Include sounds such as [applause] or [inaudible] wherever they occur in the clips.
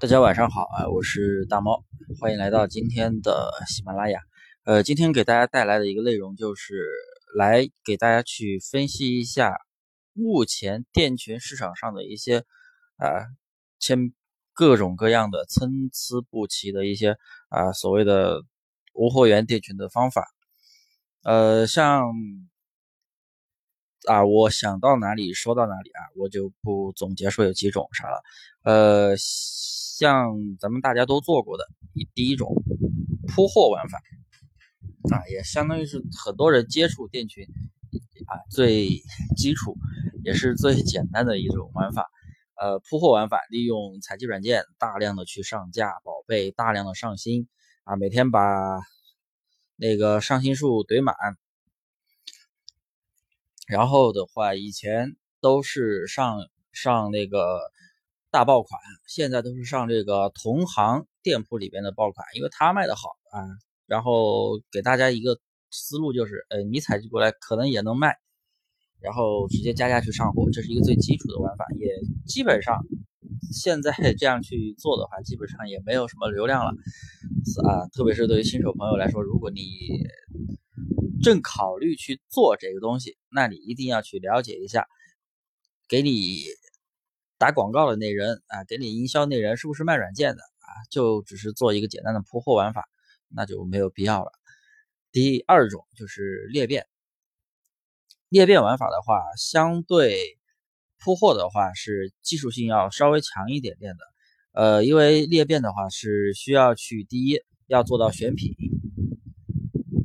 大家晚上好啊，我是大猫，欢迎来到今天的喜马拉雅。呃，今天给大家带来的一个内容就是来给大家去分析一下目前电权市场上的一些啊千各种各样的参差不齐的一些啊所谓的无货源电权的方法。呃，像啊，我想到哪里说到哪里啊，我就不总结说有几种啥了。呃。像咱们大家都做过的第一种铺货玩法啊，也相当于是很多人接触电群啊最基础也是最简单的一种玩法。呃，铺货玩法利用采集软件大量的去上架宝贝，大量的上新啊，每天把那个上新数怼满。然后的话，以前都是上上那个。大爆款现在都是上这个同行店铺里边的爆款，因为它卖的好啊。然后给大家一个思路就是，呃，你采集过来可能也能卖，然后直接加价去上货，这是一个最基础的玩法。也基本上现在 [laughs] 这样去做的话，基本上也没有什么流量了啊。特别是对于新手朋友来说，如果你正考虑去做这个东西，那你一定要去了解一下，给你。打广告的那人啊，给你营销那人是不是卖软件的啊？就只是做一个简单的铺货玩法，那就没有必要了。第二种就是裂变，裂变玩法的话，相对铺货的话是技术性要稍微强一点点的。呃，因为裂变的话是需要去第一要做到选品，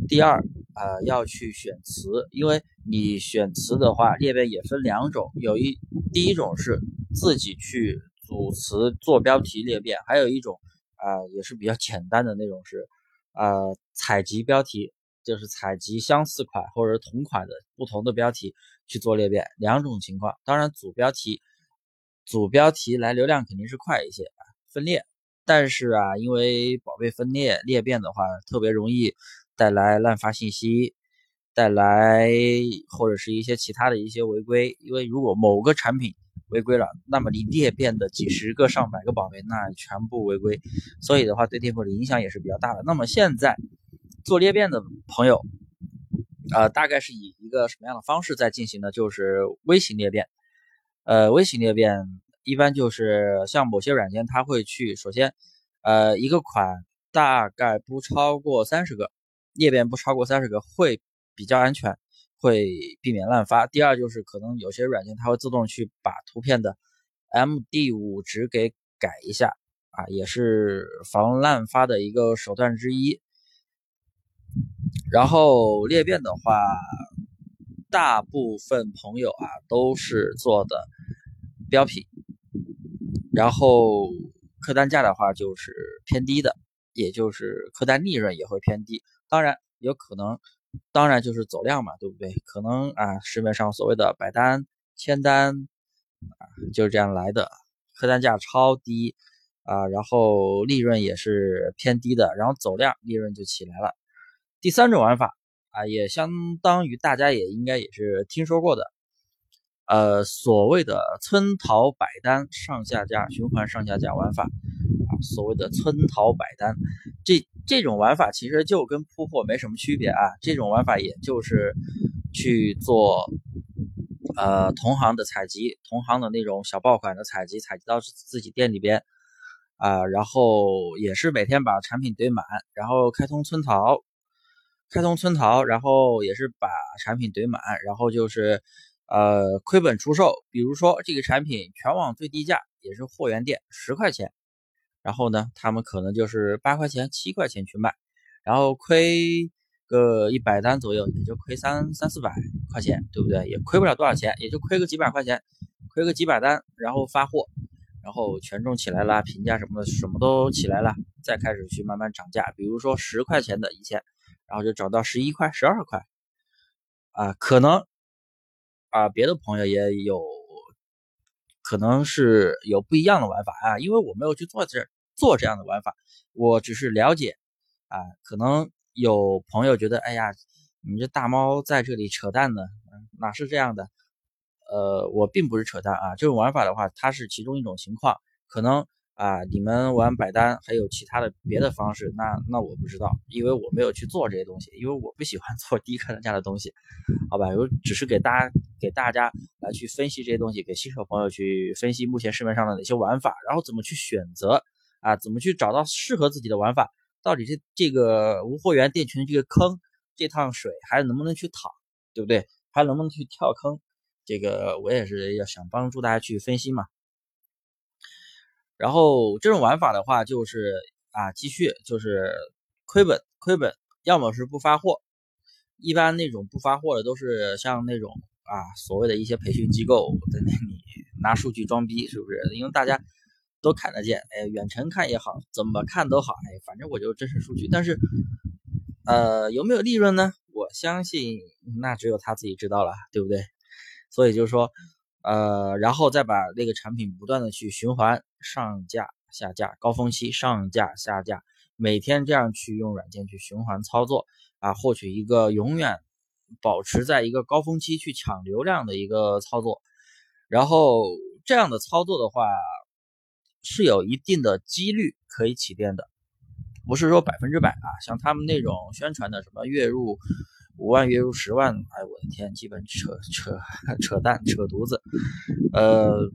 第二啊要去选词，因为你选词的话，裂变也分两种，有一第一种是。自己去组词做标题裂变，还有一种啊也是比较简单的那种是，呃采集标题，就是采集相似款或者同款的不同的标题去做裂变，两种情况。当然组标题，组标题来流量肯定是快一些啊，分裂。但是啊，因为宝贝分裂裂变的话，特别容易带来滥发信息，带来或者是一些其他的一些违规。因为如果某个产品，违规了，那么你裂变的几十个、上百个宝贝，那全部违规，所以的话对店铺的影响也是比较大的。那么现在做裂变的朋友，呃，大概是以一个什么样的方式在进行呢？就是微型裂变。呃，微型裂变一般就是像某些软件，它会去首先，呃，一个款大概不超过三十个，裂变不超过三十个会比较安全。会避免滥发。第二就是可能有些软件它会自动去把图片的 MD5 值给改一下啊，也是防滥发的一个手段之一。然后裂变的话，大部分朋友啊都是做的标品，然后客单价的话就是偏低的，也就是客单利润也会偏低。当然有可能。当然就是走量嘛，对不对？可能啊，市面上所谓的百单、千单啊，就是这样来的，客单价超低啊，然后利润也是偏低的，然后走量，利润就起来了。第三种玩法啊，也相当于大家也应该也是听说过的，呃，所谓的村淘百单上下架循环上下架玩法。所谓的村淘百单，这这种玩法其实就跟铺货没什么区别啊。这种玩法也就是去做呃同行的采集，同行的那种小爆款的采集，采集到自己店里边啊，然后也是每天把产品堆满，然后开通村淘，开通村淘，然后也是把产品堆满，然后就是呃亏本出售。比如说这个产品全网最低价也是货源店十块钱。然后呢，他们可能就是八块钱、七块钱去卖，然后亏个一百单左右，也就亏三三四百块钱，对不对？也亏不了多少钱，也就亏个几百块钱，亏个几百单，然后发货，然后权重起来了，评价什么的什么都起来了，再开始去慢慢涨价。比如说十块钱的以前，然后就涨到十一块、十二块，啊，可能啊，别的朋友也有可能是有不一样的玩法啊，因为我没有去做这。做这样的玩法，我只是了解啊，可能有朋友觉得，哎呀，你这大猫在这里扯淡呢，哪是这样的？呃，我并不是扯淡啊，这种玩法的话，它是其中一种情况，可能啊，你们玩百单还有其他的别的方式，那那我不知道，因为我没有去做这些东西，因为我不喜欢 [laughs] 做低客单价的东西，好吧？我只是给大家给大家来去分析这些东西，给新手朋友去分析目前市面上的哪些玩法，然后怎么去选择啊，怎么去找到适合自己的玩法，到底这这个无货源店群这个坑，这趟水还能不能去淌，对不对？还能不能去跳坑？这个我也是要想帮助大家去分析嘛。然后这种玩法的话，就是啊，继续就是亏本，亏本，要么是不发货，一般那种不发货的都是像那种啊，所谓的一些培训机构在那里拿数据装逼，是不是？因为大家都看得见，哎，远程看也好，怎么看都好，哎，反正我就真实数据。但是，呃，有没有利润呢？我相信那只有他自己知道了，对不对？所以就是说。呃，然后再把那个产品不断的去循环上架下架，高峰期上架下架，每天这样去用软件去循环操作啊，获取一个永远保持在一个高峰期去抢流量的一个操作。然后这样的操作的话，是有一定的几率可以起店的，不是说百分之百啊。像他们那种宣传的什么月入。五万月入十万，哎，我的天，基本扯扯扯淡扯犊子，呃，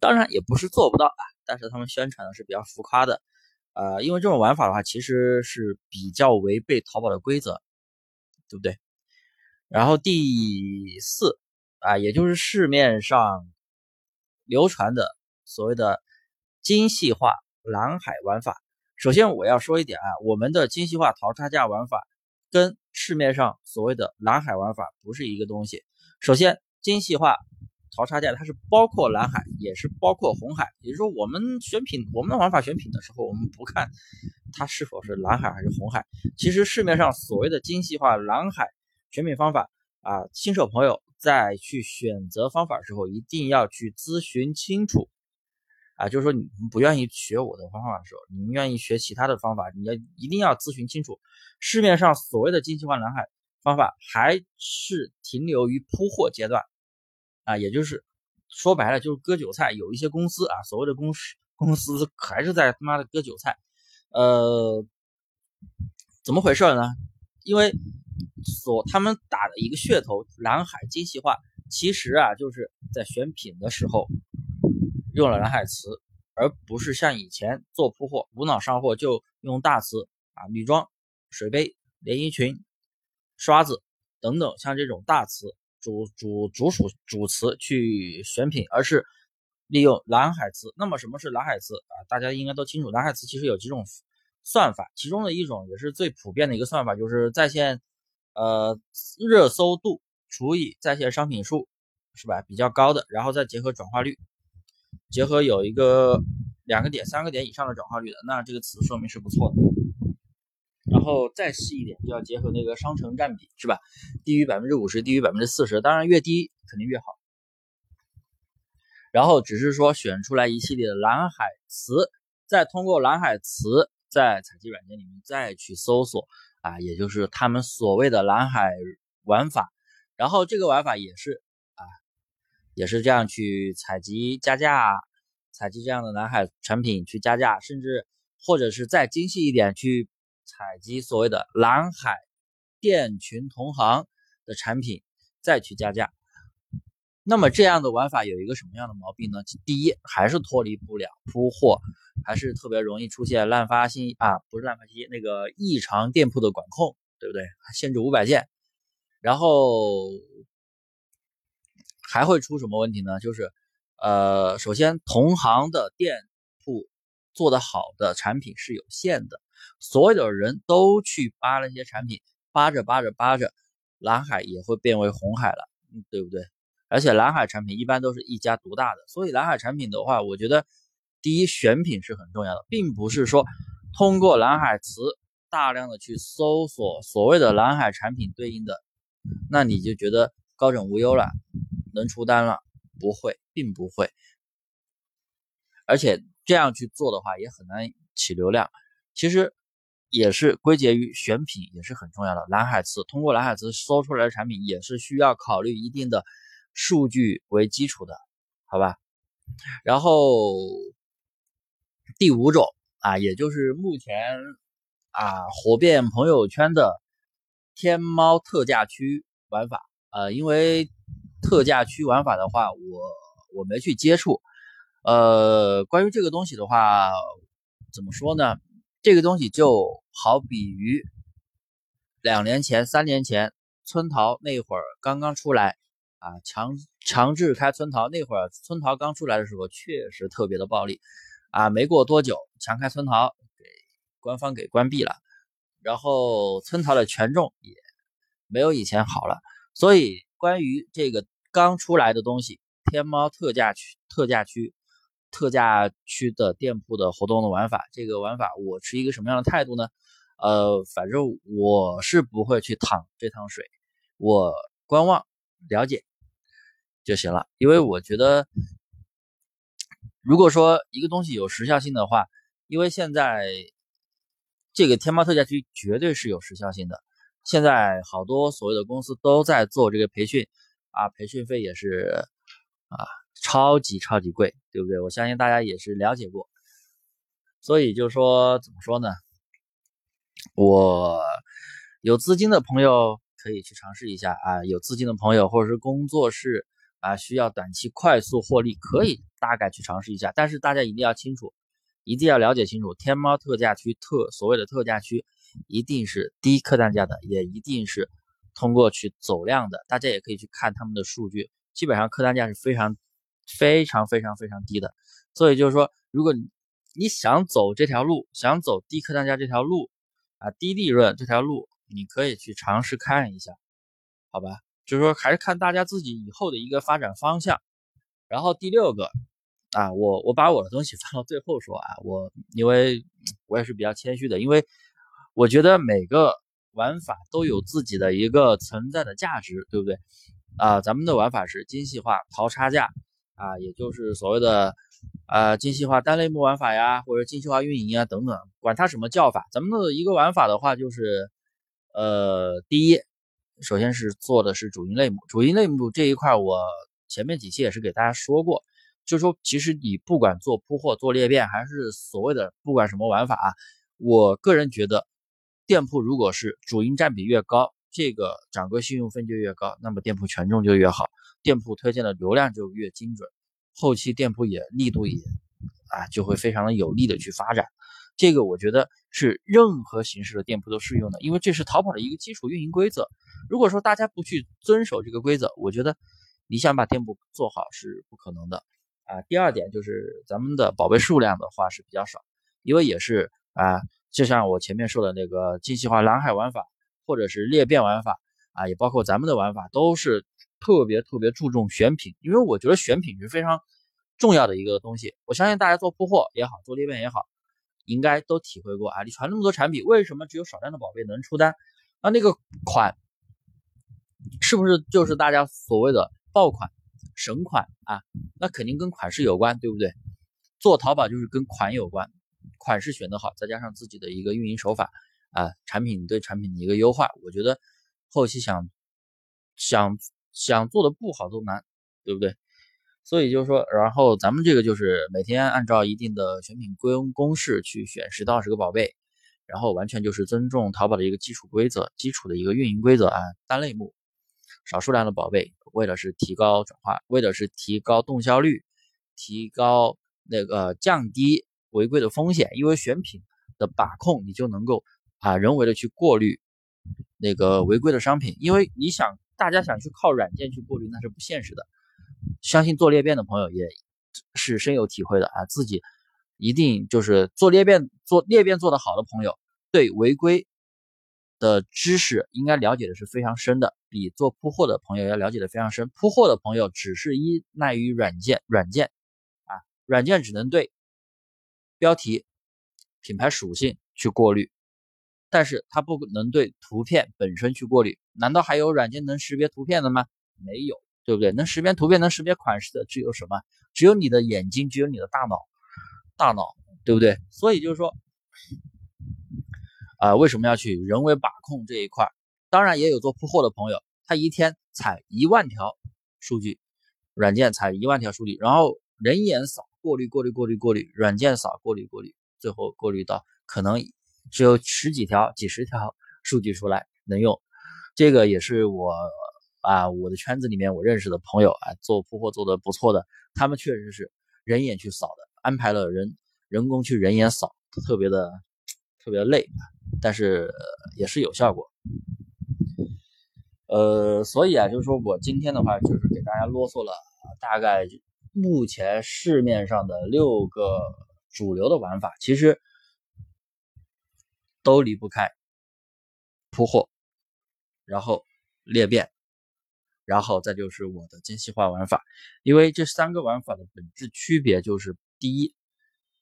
当然也不是做不到啊，但是他们宣传的是比较浮夸的，呃，因为这种玩法的话，其实是比较违背淘宝的规则，对不对？然后第四啊，也就是市面上流传的所谓的精细化蓝海玩法，首先我要说一点啊，我们的精细化淘差价玩法。跟市面上所谓的蓝海玩法不是一个东西。首先，精细化淘差价它是包括蓝海，也是包括红海。也就是说，我们选品，我们的玩法选品的时候，我们不看它是否是蓝海还是红海。其实市面上所谓的精细化蓝海选品方法啊，新手朋友在去选择方法的时候，一定要去咨询清楚。啊，就是说你们不愿意学我的方法的时候，你们愿意学其他的方法，你要一定要咨询清楚。市面上所谓的精细化蓝海方法还是停留于铺货阶段，啊，也就是说白了就是割韭菜。有一些公司啊，所谓的公司公司还是在他妈的割韭菜。呃，怎么回事呢？因为所他们打的一个噱头蓝海精细化，其实啊就是在选品的时候。用了蓝海词，而不是像以前做铺货无脑上货就用大词啊，女装、水杯、连衣裙、刷子等等，像这种大词主主主属主词去选品，而是利用蓝海词。那么什么是蓝海词啊？大家应该都清楚，蓝海词其实有几种算法，其中的一种也是最普遍的一个算法，就是在线呃热搜度除以在线商品数，是吧？比较高的，然后再结合转化率。结合有一个两个点、三个点以上的转化率的，那这个词说明是不错的。然后再细一点，就要结合那个商城占比，是吧？低于百分之五十，低于百分之四十，当然越低肯定越好。然后只是说选出来一系列的蓝海词，再通过蓝海词在采集软件里面再去搜索啊，也就是他们所谓的蓝海玩法。然后这个玩法也是。也是这样去采集加价，采集这样的蓝海产品去加价，甚至或者是再精细一点去采集所谓的蓝海店群同行的产品再去加价。那么这样的玩法有一个什么样的毛病呢？第一，还是脱离不了铺货，还是特别容易出现滥发信啊，不是滥发信息，那个异常店铺的管控，对不对？限制五百件，然后。还会出什么问题呢？就是，呃，首先同行的店铺做的好的产品是有限的，所有的人都去扒那些产品，扒着扒着扒着，蓝海也会变为红海了，对不对？而且蓝海产品一般都是一家独大的，所以蓝海产品的话，我觉得第一选品是很重要的，并不是说通过蓝海词大量的去搜索所谓的蓝海产品对应的，那你就觉得高枕无忧了。能出单了？不会，并不会。而且这样去做的话，也很难起流量。其实也是归结于选品，也是很重要的。蓝海词通过蓝海词搜出来的产品，也是需要考虑一定的数据为基础的，好吧？然后第五种啊，也就是目前啊火遍朋友圈的天猫特价区玩法。呃，因为特价区玩法的话，我我没去接触。呃，关于这个东西的话，怎么说呢？这个东西就好比于两年前、三年前村淘那会儿刚刚出来啊，强强制开村淘那会儿，村淘刚出来的时候确实特别的暴力啊。没过多久，强开村淘给官方给关闭了，然后村淘的权重也没有以前好了。所以，关于这个刚出来的东西，天猫特价区、特价区、特价区的店铺的活动的玩法，这个玩法我持一个什么样的态度呢？呃，反正我是不会去淌这趟水，我观望了解就行了。因为我觉得，如果说一个东西有时效性的话，因为现在这个天猫特价区绝对是有时效性的。现在好多所谓的公司都在做这个培训啊，培训费也是啊，超级超级贵，对不对？我相信大家也是了解过，所以就说怎么说呢？我有资金的朋友可以去尝试一下啊，有资金的朋友或者是工作室啊，需要短期快速获利，可以大概去尝试一下。但是大家一定要清楚，一定要了解清楚，天猫特价区特所谓的特价区。一定是低客单价的，也一定是通过去走量的。大家也可以去看他们的数据，基本上客单价是非常、非常、非常、非常低的。所以就是说，如果你想走这条路，想走低客单价这条路啊，低利润这条路，你可以去尝试看一下，好吧？就是说，还是看大家自己以后的一个发展方向。然后第六个啊，我我把我的东西 [laughs] 放到最后说啊，我因为我也是比较谦虚的，因为。我觉得每个玩法都有自己的一个存在的价值，对不对？啊，咱们的玩法是精细化淘差价啊，也就是所谓的啊精细化单类目玩法呀，或者精细化运营啊等等，管它什么叫法。咱们的一个玩法的话，就是呃，第一，首先是做的是主营类目，主营类目这一块，我前面几期也是给大家说过，就是说，其实你不管做铺货、做裂变，还是所谓的不管什么玩法，我个人觉得。店铺如果是主营占比越高，这个掌柜信用分就越高，那么店铺权重就越好，店铺推荐的流量就越精准，后期店铺也力度也啊就会非常的有力的去发展。这个我觉得是任何形式的店铺都适用的，因为这是淘宝的一个基础运营规则。如果说大家不去遵守这个规则，我觉得你想把店铺做好是不可能的啊。第二点就是咱们的宝贝数量的话是比较少，因为也是啊。就像我前面说的那个精细化蓝海玩法，或者是裂变玩法啊，也包括咱们的玩法，都是特别特别注重选品，因为我觉得选品是非常重要的一个东西。我相信大家做铺货也好，做裂变也好，应该都体会过啊。你传那么多产品，为什么只有少量的宝贝能出单？那那个款是不是就是大家所谓的爆款、神款啊？那肯定跟款式有关，对不对？做淘宝就是跟款有关。款式选得好，再加上自己的一个运营手法啊，产品对产品的一个优化，我觉得后期想想想做的不好都难，对不对？所以就是说，然后咱们这个就是每天按照一定的选品规公式去选十到二十个宝贝，然后完全就是尊重淘宝的一个基础规则、基础的一个运营规则啊，单类目、少数量的宝贝，为的是提高转化，为的是提高动销率，提高那个降低。违规的风险，因为选品的把控，你就能够啊人为的去过滤那个违规的商品。因为你想，大家想去靠软件去过滤，那是不现实的。相信做裂变的朋友也是深有体会的啊，自己一定就是做裂变做裂变做得好的朋友，对违规的知识应该了解的是非常深的，比做铺货的朋友要了解的非常深。铺货的朋友只是依赖于软件，软件啊，软件只能对。标题、品牌属性去过滤，但是它不能对图片本身去过滤。难道还有软件能识别图片的吗？没有，对不对？能识别图片、能识别款式的只有什么？只有你的眼睛，只有你的大脑，大脑，对不对？所以就是说，啊，为什么要去人为把控这一块？当然也有做铺货的朋友，他一天采一万条数据，软件采一万条数据，然后人眼扫。过滤过滤过滤过滤，软件扫过滤过滤，最后过滤到可能只有十几条、几十条 [laughs] 数据出来能用。这个也是我啊，我的圈子里面我认识的朋友啊，做铺货做的不错的，他们确实是人眼去扫的，安排了人人工去人眼扫，特别的特别累，但是也是有效果。呃，所以啊，就是说我今天的话，就是给大家啰嗦了大概目前市面上的六个主流的玩法，其实都离不开铺货，然后裂变，然后再就是我的精细化玩法。因为这三个玩法的本质区别就是：第一，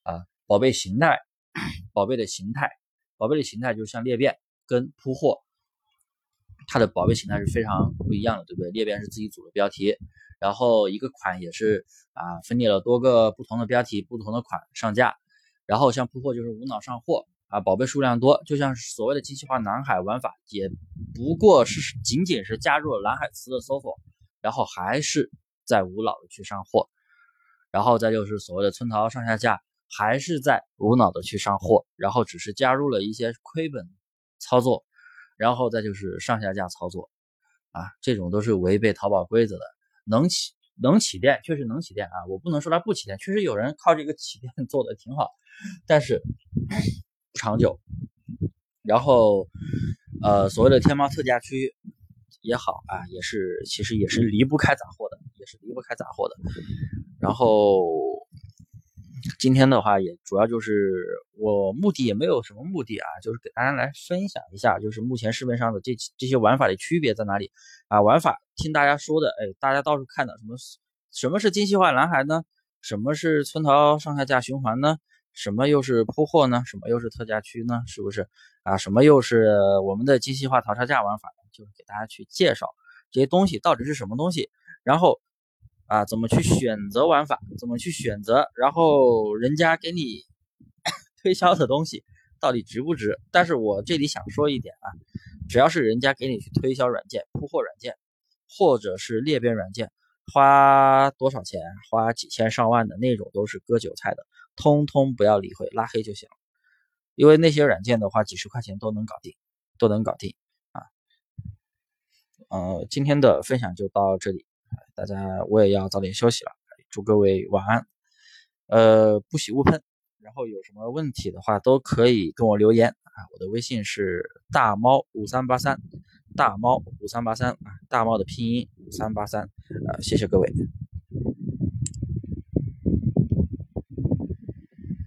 啊，宝贝形态，[coughs] 宝贝的形态，宝贝的形态就像裂变跟铺货。它的宝贝形态是非常不一样的，对不对？裂变是自己组的标题，然后一个款也是啊，分列了多个不同的标题、不同的款上架。然后像铺货就是无脑上货啊，宝贝数量多，就像所谓的机器化蓝海玩法，也不过是仅仅是加入了蓝海词的搜索，然后还是在无脑的去上货。然后再就是所谓的村淘上下架，还是在无脑的去上货，然后只是加入了一些亏本操作。然后再就是上下架操作，啊，这种都是违背淘宝规则的。能起能起店，确实能起店啊，我不能说它不起店，确实有人靠这个起店做的挺好，但是不长久。然后，呃，所谓的天猫特价区也好啊，也是其实也是离不开杂货的，也是离不开杂货的。然后。今天的话也主要就是我目的也没有什么目的啊，就是给大家来分享一下，就是目前市面上的这这些玩法的区别在哪里啊？玩法听大家说的，哎，大家到处看的什么什么是精细化蓝海呢？什么是村淘上下架循环呢？什么又是铺货呢？什么又是特价区呢？是不是啊？什么又是我们的精细化淘差价玩法呢？就是给大家去介绍这些东西到底是什么东西，然后。啊，怎么去选择玩法？怎么去选择？然后人家给你 [laughs] 推销的东西到底值不值？但是我这里想说一点啊，只要是人家给你去推销软件、铺货软件，或者是裂变软件，花多少钱？花几千上万的那种都是割韭菜的，通通不要理会，拉黑就行了。因为那些软件的话，几十块钱都能搞定，都能搞定啊。呃，今天的分享就到这里。大家，我也要早点休息了，祝各位晚安。呃，不喜勿喷，然后有什么问题的话都可以跟我留言啊。我的微信是大猫五三八三，大猫五三八三啊，大猫的拼音五三八三啊，谢谢各位。